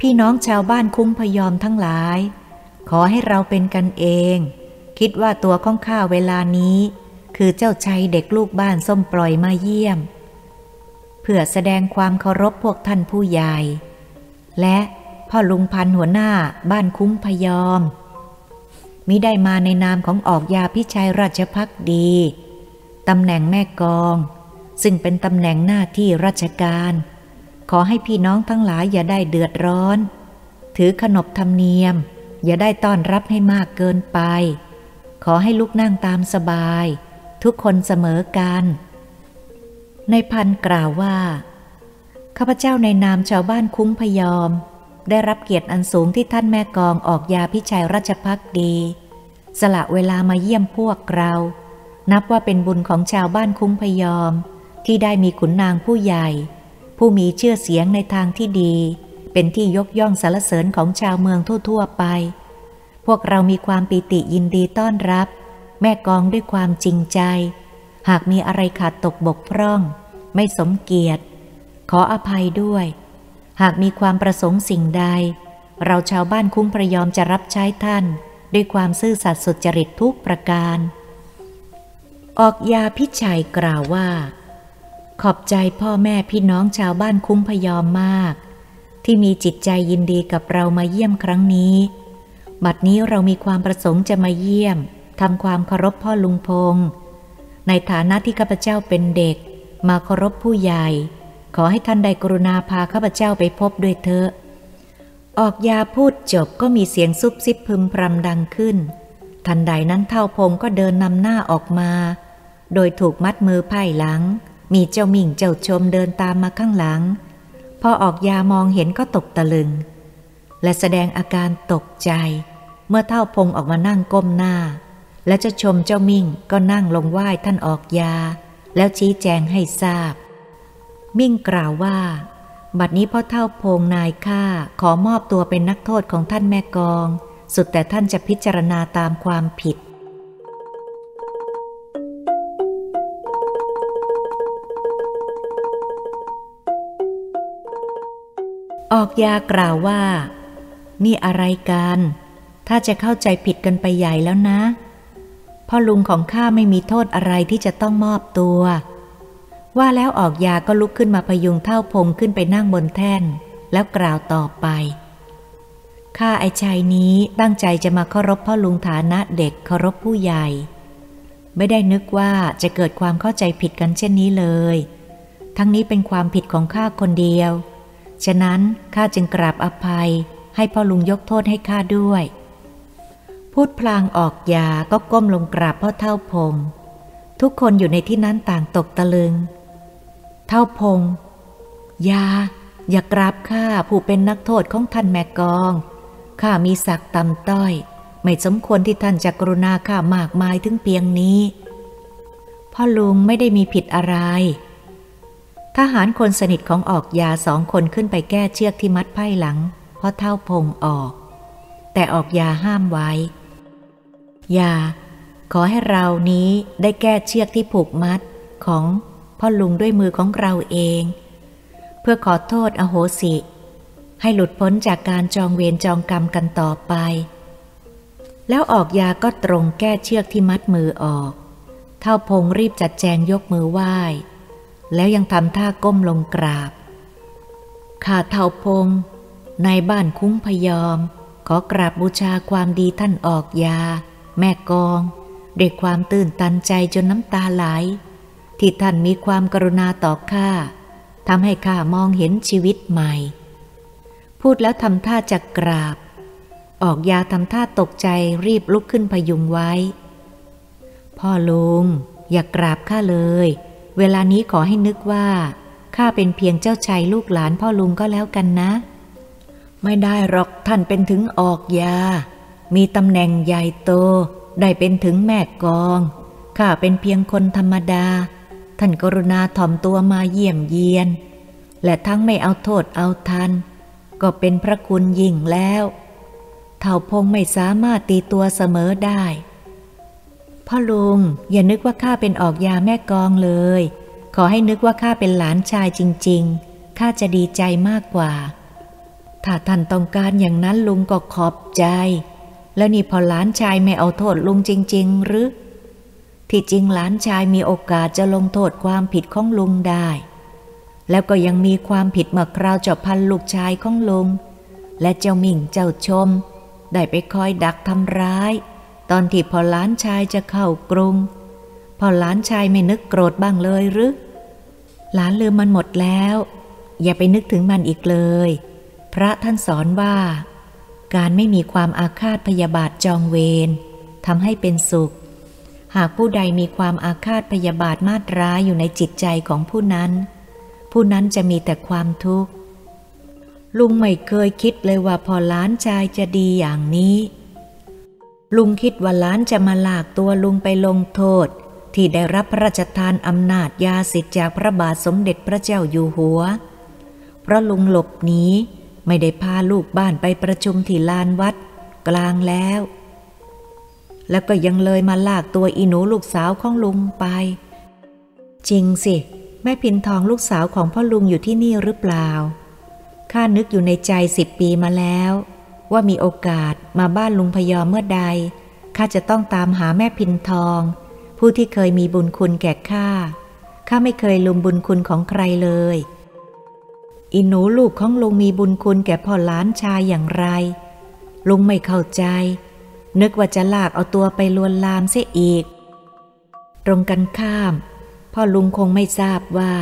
พี่น้องชาวบ้านคุ้งพยอมทั้งหลาย ขอให้เราเป็นกันเอง คิดว่าตัวข้องข้าเวลานี้ คือเจ้าชายเด็กลูกบ้านส้มปล่อยมาเยี่ยม พื่อแสดงความเคารพพวกท่านผู้ใหญ่ และพ่อลุงพันหัวหน้าบ้านคุ้งพยอม มิได้มาในนามของออกยาพิชัยราชพักดีตำแหน่งแม่กอง ซึ่งเป็นตำแหน่งหน้าที่ราชการ ขอให้พี่น้องทั้งหลายอย่าได้เดือดร้อน ถือขนบธรรมเนียม อย่าได้ต้อนรับให้มากเกินไป ขอให้ลุกนั่งตามสบาย ทุกคนเสมอกัน ในพันกล่าวว่า ข้าพเจ้าในนามชาวบ้านคุ้งพยอม ได้รับเกียรติอันสูงที่ท่านแม่กองออกยาพิชัยราชพักดี สละเวลามาเยี่ยมพวกเรา นับว่าเป็นบุญของชาวบ้านคุ้งพยอม ที่ได้มีขุนนางผู้ใหญ่ ผู้มีเชื่อเสียงในทางที่ดี เป็นที่ยกย่องสรรเสริญของชาวเมืองทั่วๆไป พวกเรามีความปีติยินดีต้อนรับ แม่กองด้วยความจริงใจหากมีอะไรขาดตกบกพร่อง ไม่สมเกียรติ ขออภัยด้วย หากมีความประสงค์สิ่งใด เราชาวบ้านคุ้งประยอมจะรับใช้ท่าน ด้วยความซื่อสัตย์สุจริตทุกประการ ออกยาพิชัยกล่าวว่า ขอบใจพ่อแม่พี่น้องชาวบ้านคุ้งพยอมมาก ที่มีจิตใจยินดีกับเรามาเยี่ยมครั้งนี้ บัดนี้เรามีความประสงค์จะมาเยี่ยมทำความเคารพพ่อลุงพงษ์ในฐานะที่ข้าพเจ้าเป็นเด็ก มาเคารพผู้ใหญ่ ขอให้ท่านได้กรุณาพาข้าพเจ้าไปพบด้วยเถอะ ออกยาพูดจบก็มีเสียงซุบซิบพึมพรำดังขึ้น ทันใดนั้นเท่าพงก็เดินนำหน้าออกมา โดยถูกมัดมือไพ่หลัง มีเจ้ามิ่งเจ้าชมเดินตามมาข้างหลัง พอออกยามองเห็นก็ตกตะลึง และแสดงอาการตกใจ เมื่อเท่าพงออกมานั่งก้มหน้า และเจ้าชมเจ้ามิ่งก็นั่งลงไหว้ท่านออกยา แล้วชี้แจงให้ทราบ มิ่งกล่าวว่า บัดนี้พ่อเท่าพงนายข้าขอมอบตัวเป็นนักโทษของท่านแม่กอง สุดแต่ท่านจะพิจารณาตามความผิดออกยากล่าวว่า นี่อะไรกัน ถ้าจะเข้าใจผิดกันไปใหญ่แล้วนะ พ่อลุงของข้าไม่มีโทษอะไรที่จะต้องมอบตัว ว่าแล้วออกยาก็ลุกขึ้นมาพยุงเท่าพงขึ้นไปนั่งบนแท่น แล้วกล่าวต่อไป ข้าไอชายนี้ตั้งใจจะมาเคารพพ่อลุงฐานะเด็กเคารพผู้ใหญ่ ไม่ได้นึกว่าจะเกิดความเข้าใจผิดกันเช่นนี้เลย ทั้งนี้เป็นความผิดของข้าคนเดียว ฉะนั้นข้าจึงกราบอภัยให้พ่อลุงยกโทษให้ข้าด้วย พูดพลางออกยาก็ก้มลงกราบพ่อเท่าพง ทุกคนอยู่ในที่นั้นต่างตกตะลึง เท่าพง ยา อย่ากราบข้าผู้เป็นนักโทษของท่านแม่กอง ข้ามีศักดิ์ต่ำต้อย ไม่สมควรที่ท่านจะกรุณาข้ามากมายถึงเพียงนี้ พ่อลุงไม่ได้มีผิดอะไร ทหารคนสนิทของออกยาสองคนขึ้นไปแก้เชือกที่มัดไพ่หลังพราะเท่าพงออก แต่ออกยาห้ามไว้ ยาขอให้เรานี้ได้แก้เชือกที่ผูกมัดของพ่อลุงด้วยมือของเราเอง เพื่อขอโทษอโหสิ ให้หลุดพ้นจากการจองเวรจองกรรมกันต่อไป แล้วออกยาก็ตรงแก้เชือกที่มัดมือออก เท่าพงรีบจัดแจงยกมือไหว้ แล้วยังทำท่าก้มลงกราบข้าเท่าพงในบ้านคุ้งพยอม ขอกราบบูชาความดีท่านออกยา แม่กองด้วยความตื่นตันใจจนน้ำตาไหล ที่ท่านมีความกรุณาต่อข้าทำให้ข้ามองเห็นชีวิตใหม่ พูดแล้วทำท่าจะกราบ ออกยาทำท่าตกใจรีบลุกขึ้นพยุงไว้ พ่อลุง อย่ากกราบข้าเลย เวลานี้ขอให้นึกว่าข้าเป็นเพียงเจ้าชายลูกหลานพ่อลุงก็แล้วกันนะ ไม่ได้หรอกท่านเป็นถึงออกยา มีตำแหน่งใหญ่โต ได้เป็นถึงแม่กอง ข้าเป็นเพียงคนธรรมดา ท่านกรุณาถ่อมตัวมาเยี่ยมเยียน และทั้งไม่เอาโทษเอาทัน ก็เป็นพระคุณยิ่งแล้วเท่าพงไม่สามารถตีตัวเสมอได้ พ่อลุงอย่านึกว่าข้าเป็นออกยาแม่กองเลย ขอให้นึกว่าข้าเป็นหลานชายจริง ๆ ข้าจะดีใจมากกว่า ถ้าท่านต้องการอย่างนั้นลุงก็ขอบใจ แล้วนี่พอหลานชายไม่เอาโทษลุงจริง ๆ หรือ ที่จริงหลานชายมีโอกาสจะลงโทษความผิดของลุงได้ แล้วก็ยังมีความผิดเมื่อคราวเจ้าพันลูกชายของลุง และเจ้ามิ่งเจ้าชม ได้ไปคอยดักทำร้าย ตอนที่พอหลานชายจะเข้ากรุง พอหลานชายไม่นึกโกรธบ้างเลยหรือ หลานลืมมันหมดแล้ว อย่าไปนึกถึงมันอีกเลย พระท่านสอนว่า การไม่มีความอาฆาตพยาบาทจองเวรทำให้เป็นสุข หากผู้ใดมีความอาฆาตพยาบาทมาตร้ายอยู่ในจิตใจของผู้นั้น ผู้นั้นจะมีแต่ความทุกข์ ลุงไม่เคยคิดเลยว่าพอล้านชายจะดีอย่างนี้ ลุงคิดว่าล้านจะมาหลากตัวลุงไปลงโทษ ที่ได้รับพระราชทานอำนาจยาสิทธิจากพระบาทสมเด็จพระเจ้าอยู่หัว เพราะลุงหลบหนี ไม่ได้พาลูกบ้านไปประชุมที่ลานวัด กลางแล้ว แล้วก็ยังเลยมาลากตัวอีหนูลูกสาวของลุงไป จริงสิ แม่พินทองลูกสาวของพ่อลุงอยู่ที่นี่หรือเปล่า ข้านึกอยู่ในใจสิบปีมาแล้ว ว่ามีโอกาสมาบ้านลุงพยอมเมื่อใด ข้าจะต้องตามหาแม่พินทอง ผู้ที่เคยมีบุญคุณแก่ข้า ข้าไม่เคยลืมบุญคุณของใครเลย อินหนูลูกของลุงมีบุญคุณแก่พ่อล้านชายอย่างไร ลุงไม่เข้าใจ นึกว่าจะลากเอาตัวไปลวนลามเสียอีก ตรงกันข้าม พ่อลุงคงไม่ทราบว่า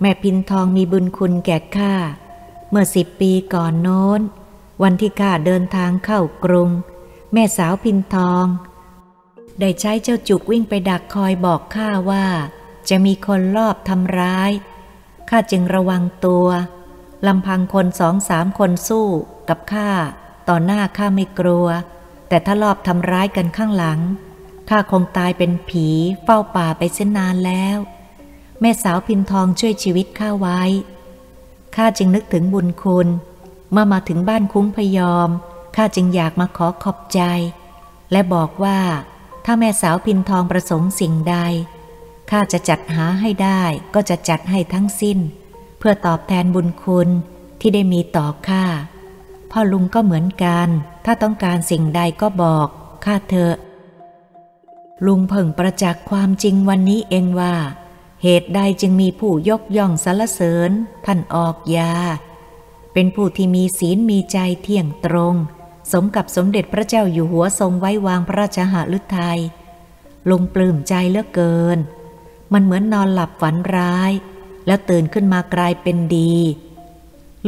แม่พินทองมีบุญคุณแก่ข้า เมื่อสิบปีก่อนโน้น วันที่ข้าเดินทางเข้ากรุง แม่สาวพินทอง ได้ใช้เจ้าจุกวิ่งไปดักคอยบอกข้าว่า จะมีคนลอบทำร้ายข้าจึงระวังตัว ลำพังคนสองสามคนสู้กับข้าต่อหน้าข้าไม่กลัว แต่ถ้ารอบทำร้ายกันข้างหลังข้าคงตายเป็นผีเฝ้าป่าไปเส้นนานแล้ว แม่สาวพินทองช่วยชีวิตข้าไว้ข้าจึงนึกถึงบุญคุณ เมื่อมาถึงบ้านคุ้งพยอมข้าจึงอยากมาขอขอบใจ และบอกว่าถ้าแม่สาวพินทองประสงค์สิ่งใดข้าจะจัดหาให้ได้ก็จะจัดให้ทั้งสิ้น พื่อตอบแทนบุญคุณที่ได้มีต่อข้าพ่อลุงก็เหมือนกัน ถ้าต้องการสิ่งใดก็บอกข้าเถอะ ลุงเพิ่งประจักษ์ความจริงวันนี้เองว่า เหตุใดจึงมีผู้ยกย่องสรรเสริญ ท่านออกยา เป็นผู้ที่มีศีลมีใจเที่ยงตรง สมกับสมเด็จพระเจ้าอยู่หัวทรงไว้วางพระราชหฤทัยลุงปลื้มใจเหลือเกิน มันเหมือนนอนหลับฝันร้าย แล้วตื่นขึ้นมากลายเป็นดี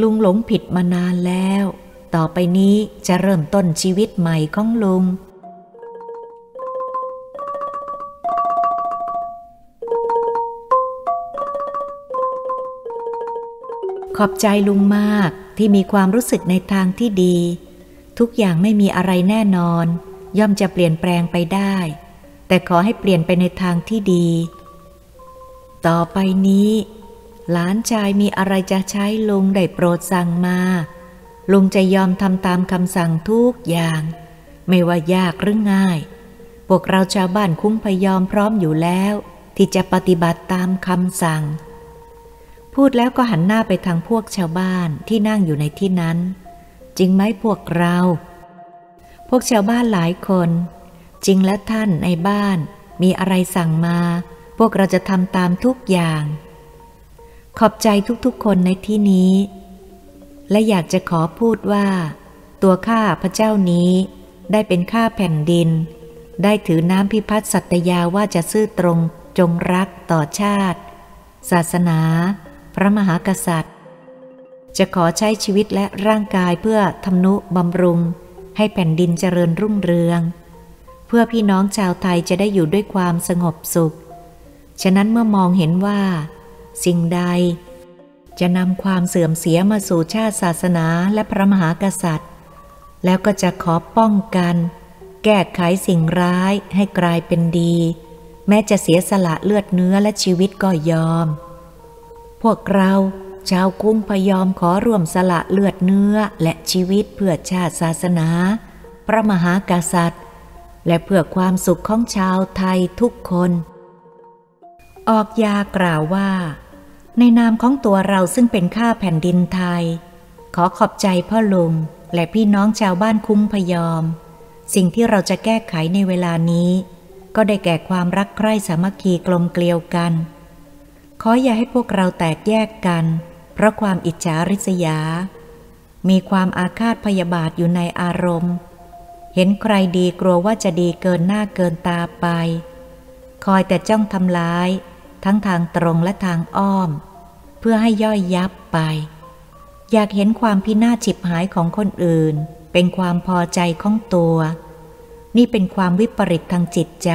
ลุงหลงผิดมานานแล้ว ต่อไปนี้จะเริ่มต้นชีวิตใหม่ของลุง ขอบใจลุงมากที่มีความรู้สึกในทางที่ดี ทุกอย่างไม่มีอะไรแน่นอน ย่อมจะเปลี่ยนแปลงไปได้ แต่ขอให้เปลี่ยนไปในทางที่ดี ต่อไปนี้ หลานชายมีอะไรจะใช้ลุงได้โปรดสั่งมา ลุงจะยอมทำตามคำสั่งทุกอย่าง ไม่ว่ายากหรือง่าย พวกเราชาวบ้านคุ้งพยอมพร้อมอยู่แล้ว ที่จะปฏิบัติตามคำสั่ง พูดแล้วก็หันหน้าไปทางพวกชาวบ้านที่นั่งอยู่ในที่นั้น จริงไหมพวกเรา พวกชาวบ้านหลายคน จริงและท่านในบ้าน มีอะไรสั่งมา พวกเราจะทำตามทุกอย่าง ขอบใจทุกๆคนในที่นี้ และอยากจะขอพูดว่า ตัวข้าพระเจ้านี้ได้เป็นข้าแผ่นดิน ได้ถือน้ำพิพัฒน์สัตยาว่าจะซื่อตรงจงรักต่อชาติ ศาสนา พระมหากษัตริย์ จะขอใช้ชีวิตและร่างกายเพื่อทำนุบำรุง ให้แผ่นดินเจริญรุ่งเรือง เพื่อพี่น้องชาวไทยจะได้อยู่ด้วยความสงบสุข ฉะนั้นเมื่อมองเห็นว่า สิ่งใด จะนำความเสื่อมเสียมาสู่ชาติศาสนาและพระมหากษัตริย์ แล้วก็จะขอป้องกัน แก้ไขสิ่งร้ายให้กลายเป็นดี แม้จะเสียสละเลือดเนื้อและชีวิตก็ยอม พวกเราชาวกุ้งพยอมขอร่วมสละเลือดเนื้อและชีวิตเพื่อชาติศาสนา พระมหากษัตริย์ และเพื่อความสุขของชาวไทยทุกคน ออกยากล่าวว่า ในนามของตัวเราซึ่งเป็นข้าแผ่นดินไทย ขอขอบใจพ่อลุงและพี่น้องชาวบ้านคุ้มพยอม สิ่งที่เราจะแก้ไขในเวลานี้ ก็ได้แก่ความรักใคร่สามัคคีกลมเกลียวกัน ขออย่าให้พวกเราแตกแยกกัน เพราะความอิจฉาริษยา มีความอาฆาตพยาบาทอยู่ในอารมณ์ เห็นใครดีกลัวว่าจะดีเกินหน้าเกินตาไป คอยแต่จ้องทำร้าย ทั้งทางตรงและทางอ้อม เพื่อให้ย่อยยับไป อยากเห็นความพินาศฉิบหายของคนอื่น เป็นความพอใจของตัว นี่เป็นความวิปริตทางจิตใจ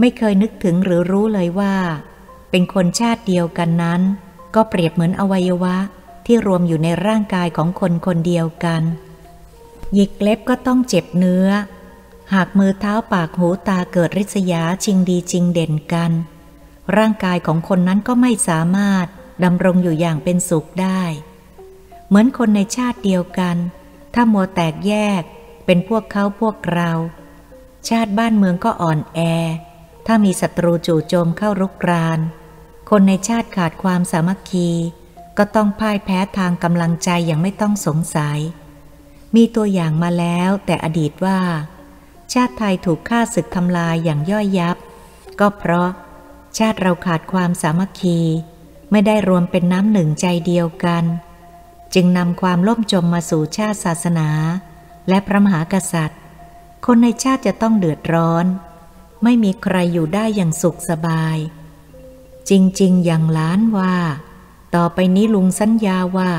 ไม่เคยนึกถึงหรือรู้เลยว่า เป็นคนชาติเดียวกันนั้น ก็เปรียบเหมือนอวัยวะที่รวมอยู่ในร่างกายของคนคนเดียวกันหยิกเล็บก็ต้องเจ็บเนื้อ หากมือเท้าปากหูตาเกิดริษยาจริงดีจริงเด่นกัน ร่างกายของคนนั้นก็ไม่สามารถ ดำรงอยู่อย่างเป็นสุขได้ เหมือนคนในชาติเดียวกัน ถ้ามัวแตกแยก เป็นพวกเขาพวกเรา ชาติบ้านเมืองก็อ่อนแอ ถ้ามีศัตรูจู่โจมเข้ารุกราน คนในชาติขาดความสามัคคี ก็ต้องพ่ายแพ้ทางกำลังใจอย่างไม่ต้องสงสัย มีตัวอย่างมาแล้วแต่อดีตว่า ชาติไทยถูกฆ่าศึกทำลายอย่างย่อยยับ ก็เพราะชาติเราขาดความสามัคคี ไม่ได้รวมเป็นน้ำหนึ่งใจเดียวกัน จึงนำความล่มจมมาสู่ชาติศาสนา และพระมหากษัตริย์ คนในชาติจะต้องเดือดร้อน ไม่มีใครอยู่ได้อย่างสุขสบาย จริงๆ อย่างล้านว่า ต่อไปนี้ลุงสัญญาว่า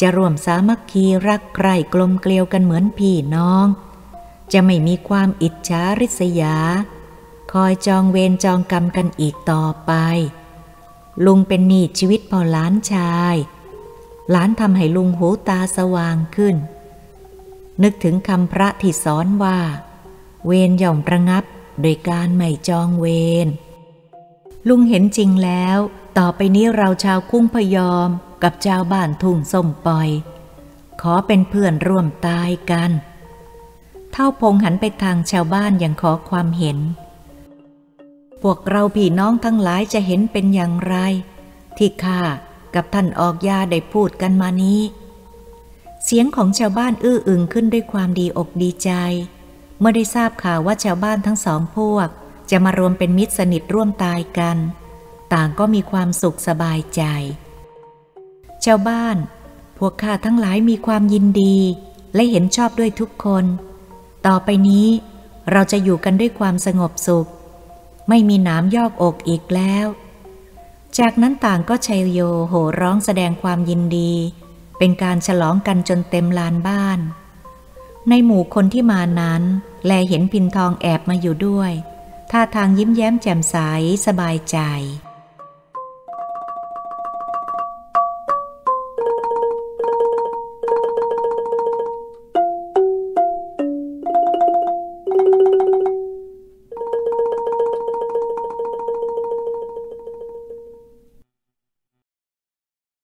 จะร่วมสามัคคีรักใคร่กลมเกลียวกันเหมือนพี่น้อง จะไม่มีความอิจฉาริษยา คอยจองเวรจองกรรมกันอีกต่อไป ลุงเป็นหนี้ชีวิตพอหล้านชาย หลานทำให้ลุงหูตาสว่างขึ้น นึกถึงคำพระที่สอนว่า เวรย่อมระงับโดยการไม่จองเวร ลุงเห็นจริงแล้ว ต่อไปนี้เราชาวคุ้งพยอมกับชาวบ้านทุ่งส้มปล่อย ขอเป็นเพื่อนร่วมตายกัน เท่าพงหันไปทางชาวบ้านอย่างขอความเห็น พวกเราพี่น้องทั้งหลายจะเห็นเป็นอย่างไร ที่ข้ากับท่านออกยาได้พูดกันมานี้ เสียงของชาวบ้านอื้ออึงขึ้นด้วยความดีอกดีใจ เมื่อได้ทราบข่าวว่าชาวบ้านทั้งสองพวก จะมารวมเป็นมิตรสนิทร่วมตายกัน ต่างก็มีความสุขสบายใจ ชาวบ้าน พวกข้าทั้งหลายมีความยินดี และเห็นชอบด้วยทุกคน ต่อไปนี้เราจะอยู่กันด้วยความสงบสุข ไม่มีหนามยอกอกอีกแล้ว จากนั้นต่างก็ชัยโยโห่ร้องแสดงความยินดี เป็นการฉลองกันจนเต็มลานบ้าน ในหมู่คนที่มานั้น แลเห็นพินทองแอบมาอยู่ด้วย ท่าทางยิ้มแย้มแจ่มใสสบายใจ